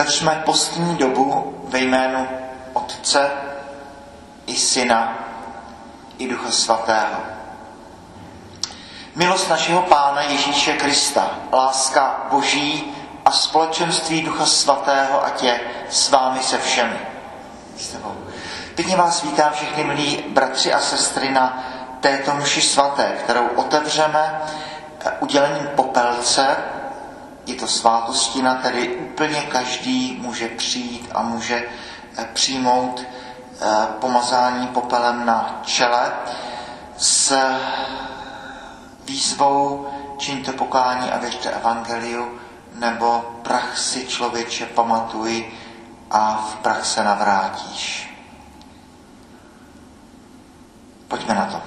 Otevřme postní dobu ve jménu Otce i Syna i Ducha Svatého. Milost našeho Pána Ježíše Krista, láska Boží a společenství Ducha Svatého, ať je s vámi se všemi. Pěkně vás vítám všechny milí bratři a sestry na této mši svaté, kterou otevřeme udělením popelce. Je to svátostina, tedy úplně každý může přijít a může eh, přijmout eh, pomazání popelem na čele s výzvou čiňte pokání a věřte evangeliu, nebo prach si člověče pamatuj a v prach se navrátíš. Pojďme na to.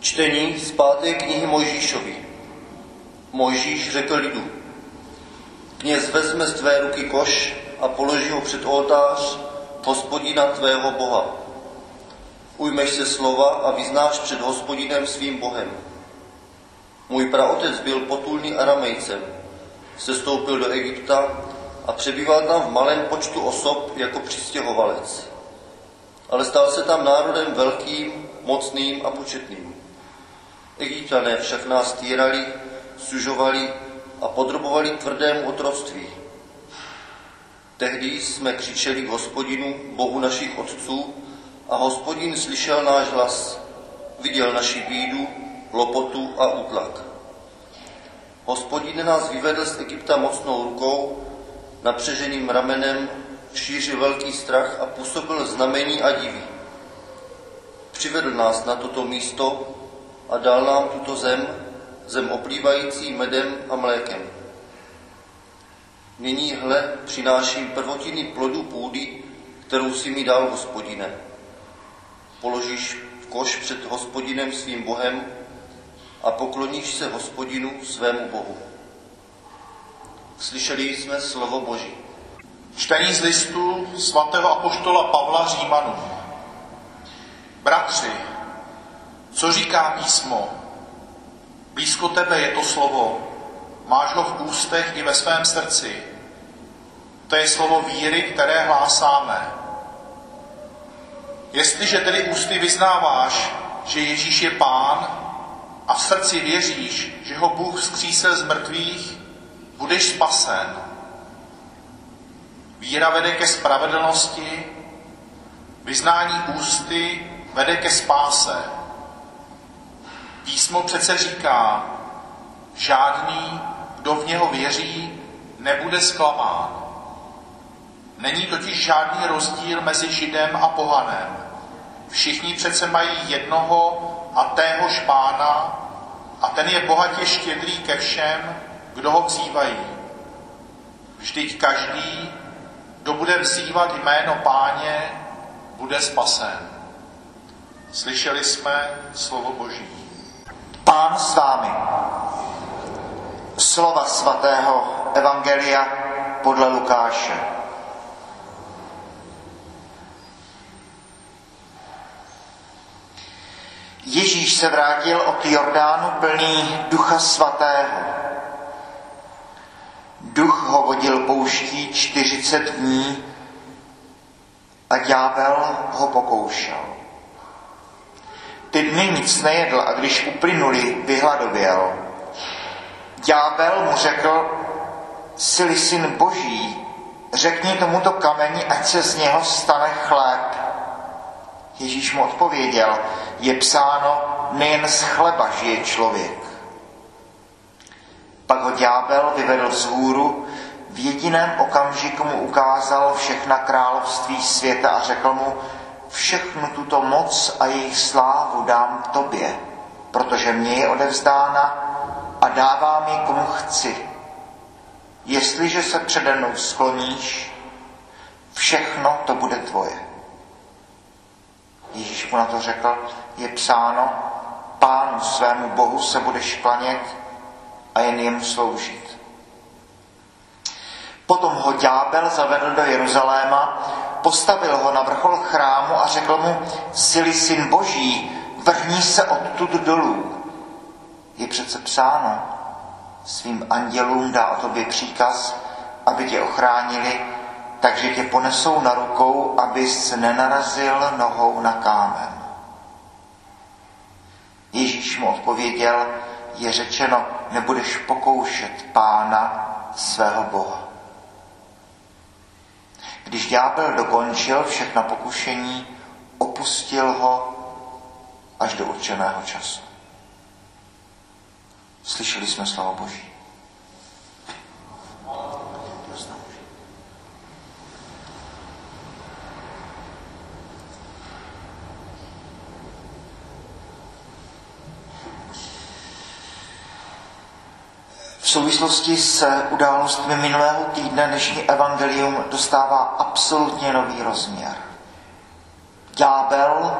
Čtení z páté knihy Mojžíšovi. Mojžíš řekl lidu. Kněz vezme z tvé ruky koš a položí ho před oltář hospodina tvého Boha. Ujmeš se slova a vyznáš před hospodinem svým Bohem. Můj praotec byl potulný aramejcem, sestoupil do Egypta a přebýval tam v malém počtu osob jako přistěhovalec. Ale stal se tam národem velkým, mocným a početným. Egyptané však nás týrali, sužovali a podrobovali tvrdému otroctví. Tehdy jsme křičeli k hospodinu, Bohu našich otců, a hospodin slyšel náš hlas, viděl naši bídu, lopotu a útlak. Hospodin nás vyvedl z Egypta mocnou rukou, napřeženým ramenem, šířil velký strach a působil znamení a divy. Přivedl nás na toto místo a dal nám tuto zem, zem oplývající medem a mlékem. Nyní hle přináším prvotiny plodu půdy, kterou si mi dal hospodine. Položíš koš před hospodinem svým Bohem a pokloníš se hospodinu svému Bohu. Slyšeli jsme slovo Boží. Čtení z listu svatého apoštola Pavla Římanů. Bratři, co říká písmo? Blízko tebe je to slovo, máš ho v ústech i ve svém srdci. To je slovo víry, které hlásáme. Jestliže tedy ústy vyznáváš, že Ježíš je pán a v srdci věříš, že ho Bůh vzkřísil z mrtvých, budeš spasen. Víra vede ke spravedlnosti, vyznání ústy vede ke spáse. Písmo přece říká, žádný, kdo v něho věří, nebude zklamán. Není totiž žádný rozdíl mezi Židem a pohanem. Všichni přece mají jednoho a téhož pána a ten je bohatě štědrý ke všem, kdo ho vzývají. Vždyť každý, kdo bude vzývat jméno páně, bude spasen. Slyšeli jsme slovo Boží. Pán s vámi. Slova svatého Evangelia podle Lukáše. Ježíš se vrátil od Jordánu plný ducha svatého. Duch ho vodil pouští 40 dní a ďábel ho pokoušel. Ty dny nic nejedl a když uplynuli, vyhladověl. Ďábel mu řekl, sily syn boží, řekni tomuto kameni, ať se z něho stane chléb. Ježíš mu odpověděl, je psáno, nejen z chleba žije člověk. Pak ho ďábel vyvedl z hůru, v jediném okamžiku mu ukázal všechna království světa a řekl mu, všechnu tuto moc a jejich slávu dám tobě, protože mě je odevzdána a dávám ji komu chci. Jestliže se přede mnou skloníš, všechno to bude tvoje. Ježíš mu na to řekl, je psáno, pánu svému bohu se budeš klanět a jen jemu sloužit. Potom ho ďábel zavedl do Jeruzaléma, postavil ho na vrchol chrámu a řekl mu, sily syn boží, vrhni se odtud dolů. Je přece psáno, svým andělům dá o tobě příkaz aby tě ochránili, takže tě ponesou na rukou, abys nenarazil nohou na kámen. Ježíš mu odpověděl, je řečeno, nebudeš pokoušet pána svého Boha. Když ďábel dokončil všechna pokušení, opustil ho až do určeného času. Slyšeli jsme slovo Boží. V souvislosti s událostmi minulého týdne dnešní evangelium dostává absolutně nový rozměr. Ďábel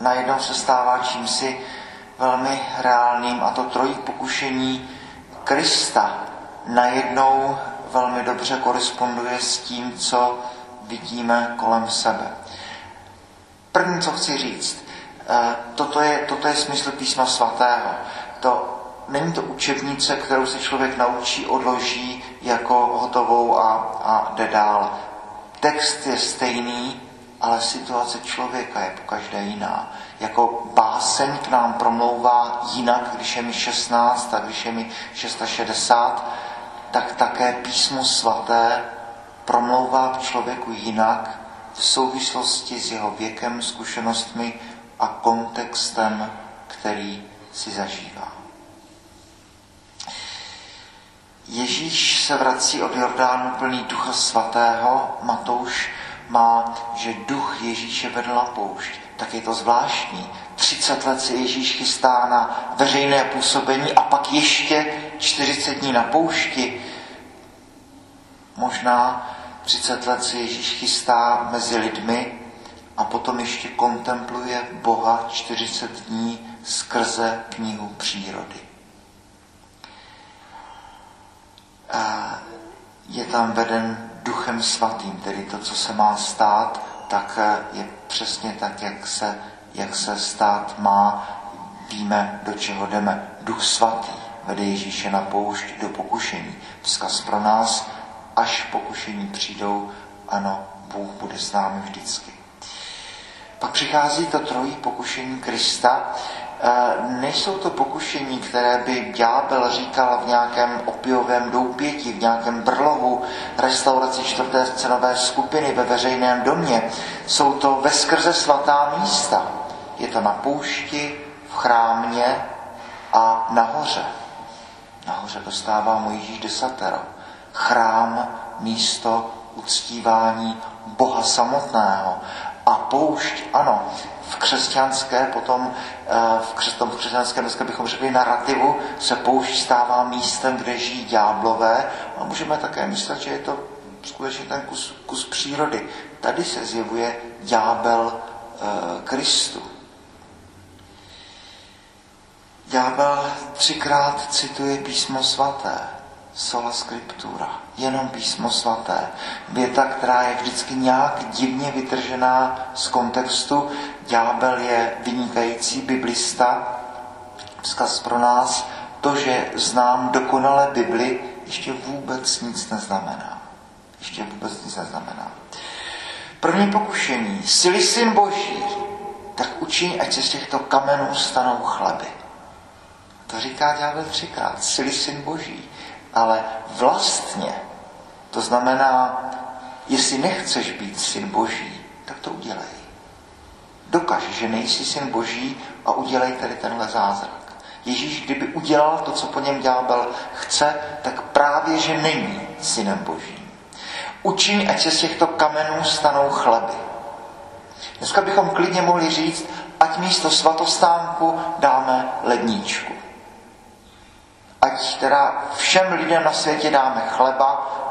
najednou se stává čímsi velmi reálným a to trojí pokušení Krista najednou velmi dobře koresponduje s tím, co vidíme kolem sebe. První, co chci říct, eh, toto je, toto je smysl písma svatého. To není to učebnice, kterou se člověk naučí, odloží jako hotovou a, a jde dál. Text je stejný, ale situace člověka je pokaždé jiná. Jako báseň k nám promlouvá jinak, když je mi 16 a když je mi 660, tak také písmo svaté promlouvá k člověku jinak v souvislosti s jeho věkem, zkušenostmi a kontextem, který si zažívá. Ježíš se vrací od Jordánu plný ducha svatého. Matouš má, že duch Ježíše vedl na poušť. Tak je to zvláštní. 30 let se Ježíš chystá na veřejné působení a pak ještě 40 dní na poušti. Možná 30 let se Ježíš chystá mezi lidmi a potom ještě kontempluje Boha 40 dní skrze knihu přírody. Je tam veden duchem svatým, tedy to, co se má stát, tak eh, je přesně tak, jak se, jak se stát má. Víme, do čeho jdeme. Duch svatý vede Ježíše na poušť do pokušení. Vzkaz pro nás, až pokušení přijdou, ano, Bůh bude s námi vždycky. Pak přichází to trojí pokušení Krista, nejsou to pokušení, které by ďábel říkal v nějakém opiovém doupěti, v nějakém brlohu restauraci čtvrté cenové skupiny ve veřejném domě. Jsou to veskrze svatá místa. Je to na poušti, v chrámě a nahoře. Nahoře dostává Mojžíš desatero. Chrám, místo uctívání Boha samotného. A poušť, ano, v křesťanské, potom eh, v, křes, tom křesťanském, dneska bychom řekli narrativu, se poušť stává místem, kde žijí ďáblové a můžeme také myslet, že je to skutečně ten kus, kus přírody. Tady se zjevuje ďábel e, Kristu. Ďábel třikrát cituje písmo svaté sola scriptura, jenom písmo svaté. Věta, která je vždycky nějak divně vytržená z kontextu. Ďábel je vynikající biblista. Vzkaz pro nás, to, že znám dokonale Bibli, ještě vůbec nic neznamená. Ještě vůbec nic neznamená. První pokušení. Sily syn boží, tak učiň, ať se z těchto kamenů stanou chleby. To říká ďábel třikrát. Sily syn boží ale vlastně, to znamená, jestli nechceš být syn boží, tak to udělej. Dokaž, že nejsi syn boží a udělej tedy tenhle zázrak. Ježíš, kdyby udělal to, co po něm ďábel chce, tak právě, že není synem božím. Učiň, ať se z těchto kamenů stanou chleby. Dneska bychom klidně mohli říct, ať místo svatostánku dáme ledníčku ať teda všem lidem na světě dáme chleba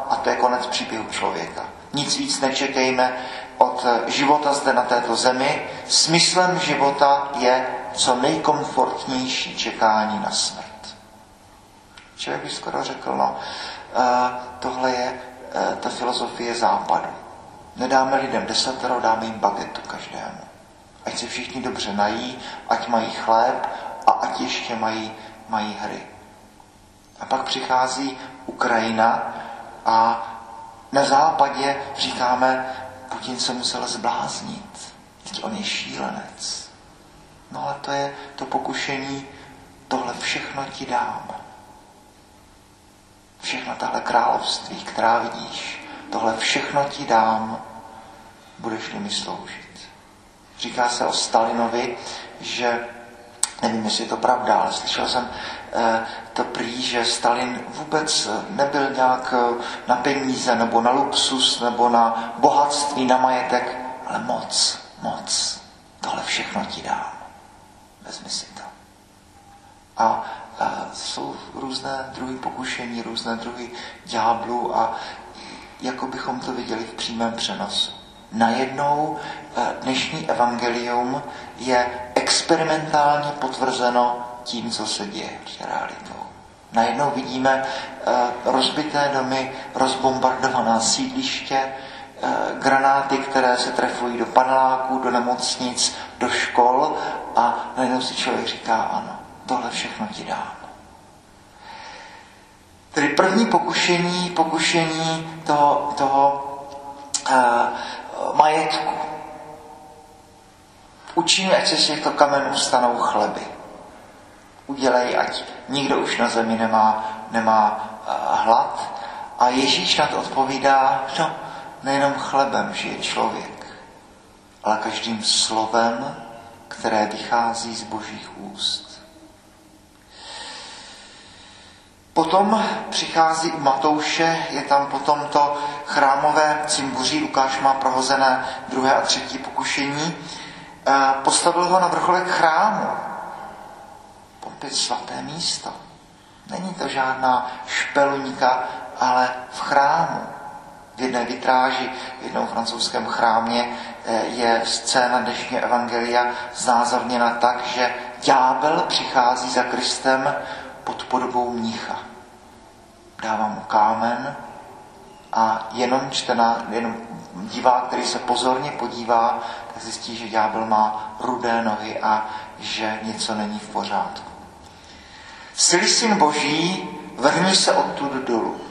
a to je konec příběhu člověka. Nic víc nečekejme od života zde na této zemi. Smyslem života je co nejkomfortnější čekání na smrt. Člověk by skoro řekl, no, eh, tohle je eh, ta filozofie západu. Nedáme lidem desatero, dáme jim bagetu každému. Ať se všichni dobře nají, ať mají chléb a ať ještě mají, mají hry. A pak přichází Ukrajina A na západě říkáme, Putin se musel zbláznit. Teď on je šílenec. No ale to je to pokušení, tohle všechno ti dám. Všechno tahle království, která vidíš, tohle všechno ti dám, budeš-li mi sloužit. Říká se o Stalinovi, že nevím, jestli je to pravda, ale slyšel jsem to prý, že Stalin vůbec nebyl nějak eh, na peníze, nebo na luxus, nebo na bohatství, na majetek, ale moc, moc. Tohle všechno ti dám. Vezmi si to. A, jsou různé druhy pokušení, různé druhy ďáblů a jako bychom to viděli v přímém přenosu. Najednou eh, dnešní evangelium je experimentálně potvrzeno tím, co se děje realitou. Najednou vidíme eh, rozbité domy, rozbombardovaná sídliště, eh, granáty, které se trefují do paneláků, do nemocnic, do škol a najednou si člověk říká, ano, tohle všechno ti dám. Tedy první pokušení, pokušení toho, toho uh, majetku. Učím, ať se z těchto kamenů stanou chleby. Udělej, ať nikdo už na zemi nemá, nemá uh, hlad. A Ježíš na to odpovídá, no, nejenom chlebem žije člověk, ale každým slovem, které vychází z božích úst. Potom přichází u Matouše, je tam potom to chrámové cimbuří, Lukáš má prohozené druhé a třetí pokušení. Eh, postavil ho na vrcholek chrámu. Opět svaté místo. Není to žádná špeluňka, ale v chrámu. V jedné vitráži, v jednom francouzském chrámě eh, je scéna dnešního evangelia znázorněna tak, že ďábel přichází za Kristem pod podobou mnicha. Dává mu kámen a jenom čtená, jenom divák, který se pozorně podívá, tak zjistí, že ďábel má rudé nohy a že něco není v pořádku. Sily syn boží, vrhni se odtud dolů.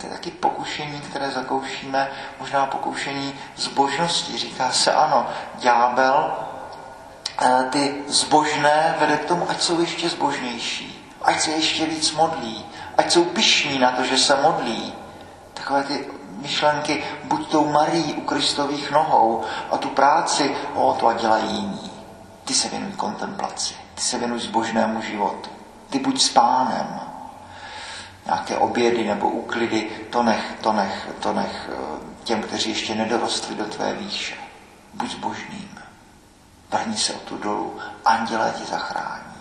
To je taky pokušení, které zakoušíme, možná pokušení zbožnosti. Říká se ano, ďábel eh, ty zbožné vede k tomu, ať jsou ještě zbožnější, ať se ještě víc modlí, ať jsou pišní na to, že se modlí. Takové ty myšlenky, buď tou Marí u Kristových nohou a tu práci, o, to a dělají jiní. Ty se věnuj kontemplaci, ty se věnuj zbožnému životu, ty buď s pánem. Nějaké obědy nebo úklidy, to nech, to nech, to nech eh, těm, kteří ještě nedorostli do tvé výše. Buď zbožným. Vrni se o tu dolů, andělé ti zachrání.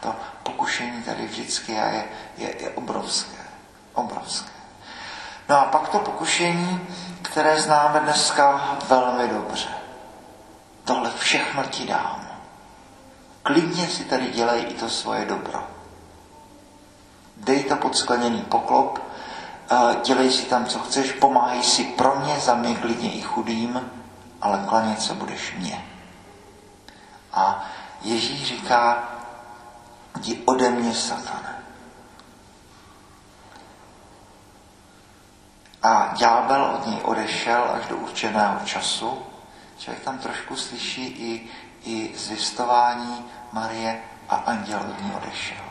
To pokušení tady vždycky je, je, je obrovské. Obrovské. No a pak to pokušení, které známe dneska velmi dobře. Tohle všechno ti dám. Klidně si tady dělej i to svoje dobro. Dej to pod skleněný poklop, dělej si tam, co chceš, pomáhej si pro mě, za mě klidně i chudým, ale klanět se budeš mě. A Ježíš říká, jdi ode mě, satane. A ďábel od něj odešel až do určeného času. Člověk tam trošku slyší i, i zvěstování Marie a anděl od ní odešel.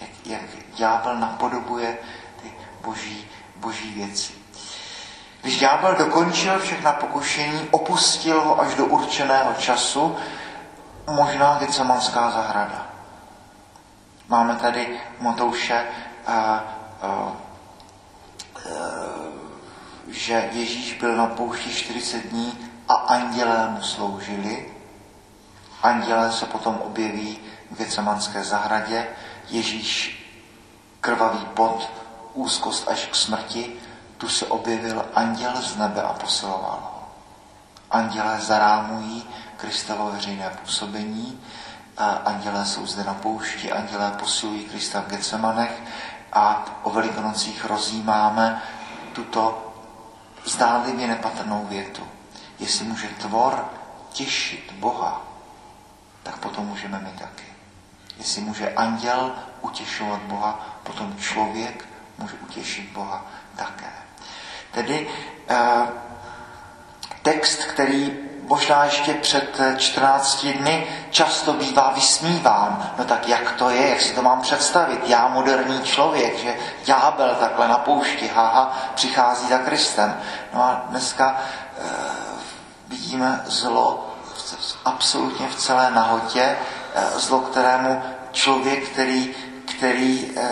Jak, jak ďábel napodobuje ty boží, boží věci. Když ďábel dokončil všechna pokušení, opustil ho až do určeného času, možná Gecemanská zahrada. Máme tady Matouše, a, a, že Ježíš byl na poušti 40 dní a andělé mu sloužili. Andělé se potom objeví v Gecemanské zahradě. Ježíš krvavý pot, úzkost až k smrti, tu se objevil anděl z nebe a posiloval ho. Andělé zarámují Kristovo veřejné působení, a andělé jsou zde na poušti, andělé posilují Krista v Gecemanech a o velikonocích rozjímáme tuto zdánlivě nepatrnou větu. Jestli může tvor těšit Boha, tak potom můžeme my taky. Jestli může anděl utěšovat Boha, potom člověk můžu utěšit Boha také. Tedy eh, text, který možná ještě před 14 dny často bývá vysmíván. No tak jak to je, jak si to mám představit? Já moderní člověk, že ďábel takhle na poušti, haha, přichází za Kristem. No a dneska vidíme zlo absolutně v celé nahotě, e, zlo, kterému člověk, který, který e,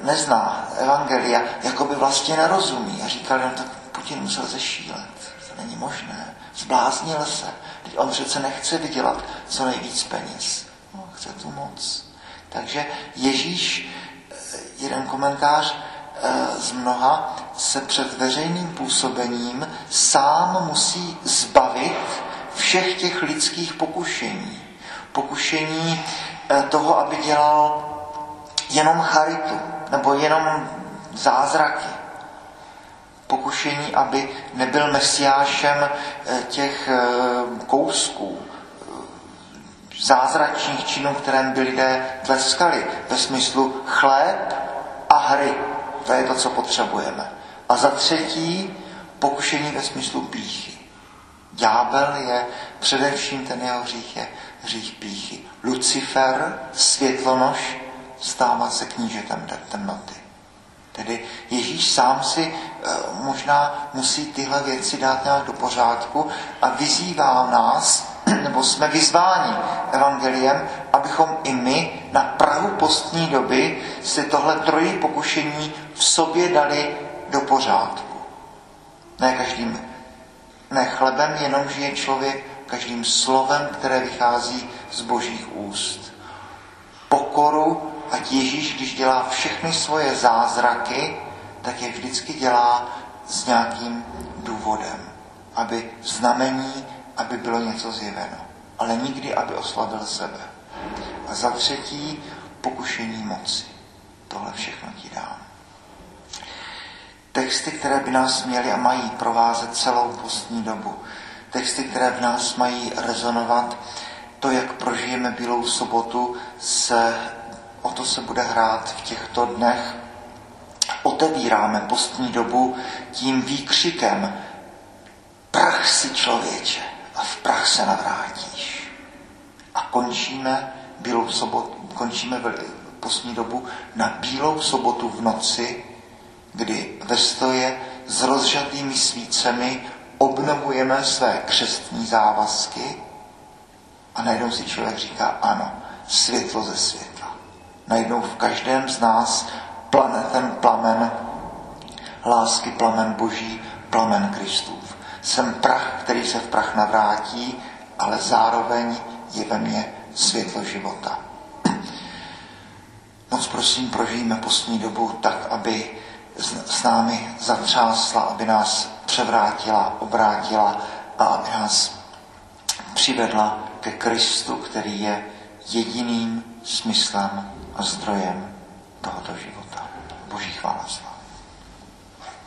nezná evangelia, jako by vlastně nerozumí. A říkal, no tak Putin musel zešílet. To není možné. Zbláznil se. Teď on přece nechce vydělat co nejvíc peněz. No, chce tu moc. Takže Ježíš, eh, jeden komentář eh, z mnoha, se před veřejným působením sám musí zbavit všech těch lidských pokušení. Pokušení eh, toho, aby dělal jenom charitu, nebo jenom zázraky. Pokušení, aby nebyl mesiášem eh, těch eh, kousků, zázračných činů, kterém by lidé tleskali, ve smyslu chléb a hry. To je to, co potřebujeme. A za třetí, pokušení ve smyslu píchy. Ďábel je především ten jeho hřích je hřích píchy. Lucifer, světlonož, stává se knížetem temnoty. Tedy Ježíš sám si e, možná musí tyhle věci dát nějak do pořádku a vyzývá nás, nebo jsme vyzváni evangeliem, abychom i my na prahu postní doby si tohle trojí pokušení v sobě dali do pořádku. Ne každým, ne chlebem jenom žije člověk, každým slovem, které vychází z božích úst. Pokoru ať Ježíš, když dělá všechny svoje zázraky, tak je vždycky dělá s nějakým důvodem. Aby znamení, aby bylo něco zjeveno. Ale nikdy, aby oslavil sebe. A za třetí, pokušení moci. Tohle všechno ti dám. Texty, které by nás měly a mají provázet celou postní dobu. Texty, které v nás mají rezonovat, to, jak prožijeme Bílou sobotu, se O to se bude hrát v těchto dnech. Otevíráme postní dobu tím výkřikem prach si člověče a v prach se navrátíš. A končíme bílou sobotu, končíme postní dobu na bílou sobotu v noci, kdy ve stoje s rozžatými svícemi obnovujeme své křestní závazky a najednou si člověk říká, ano, světlo ze světa najednou v každém z nás plane ten plamen lásky, plamen Boží, plamen Kristův. Jsem prach, který se v prach navrátí, ale zároveň je ve mně světlo života. Moc prosím, prožijeme postní dobu tak, aby s námi zatřásla, aby nás převrátila, obrátila a aby nás přivedla ke Kristu, který je jediným smyslem a zdrojem tohoto života. Boží chvála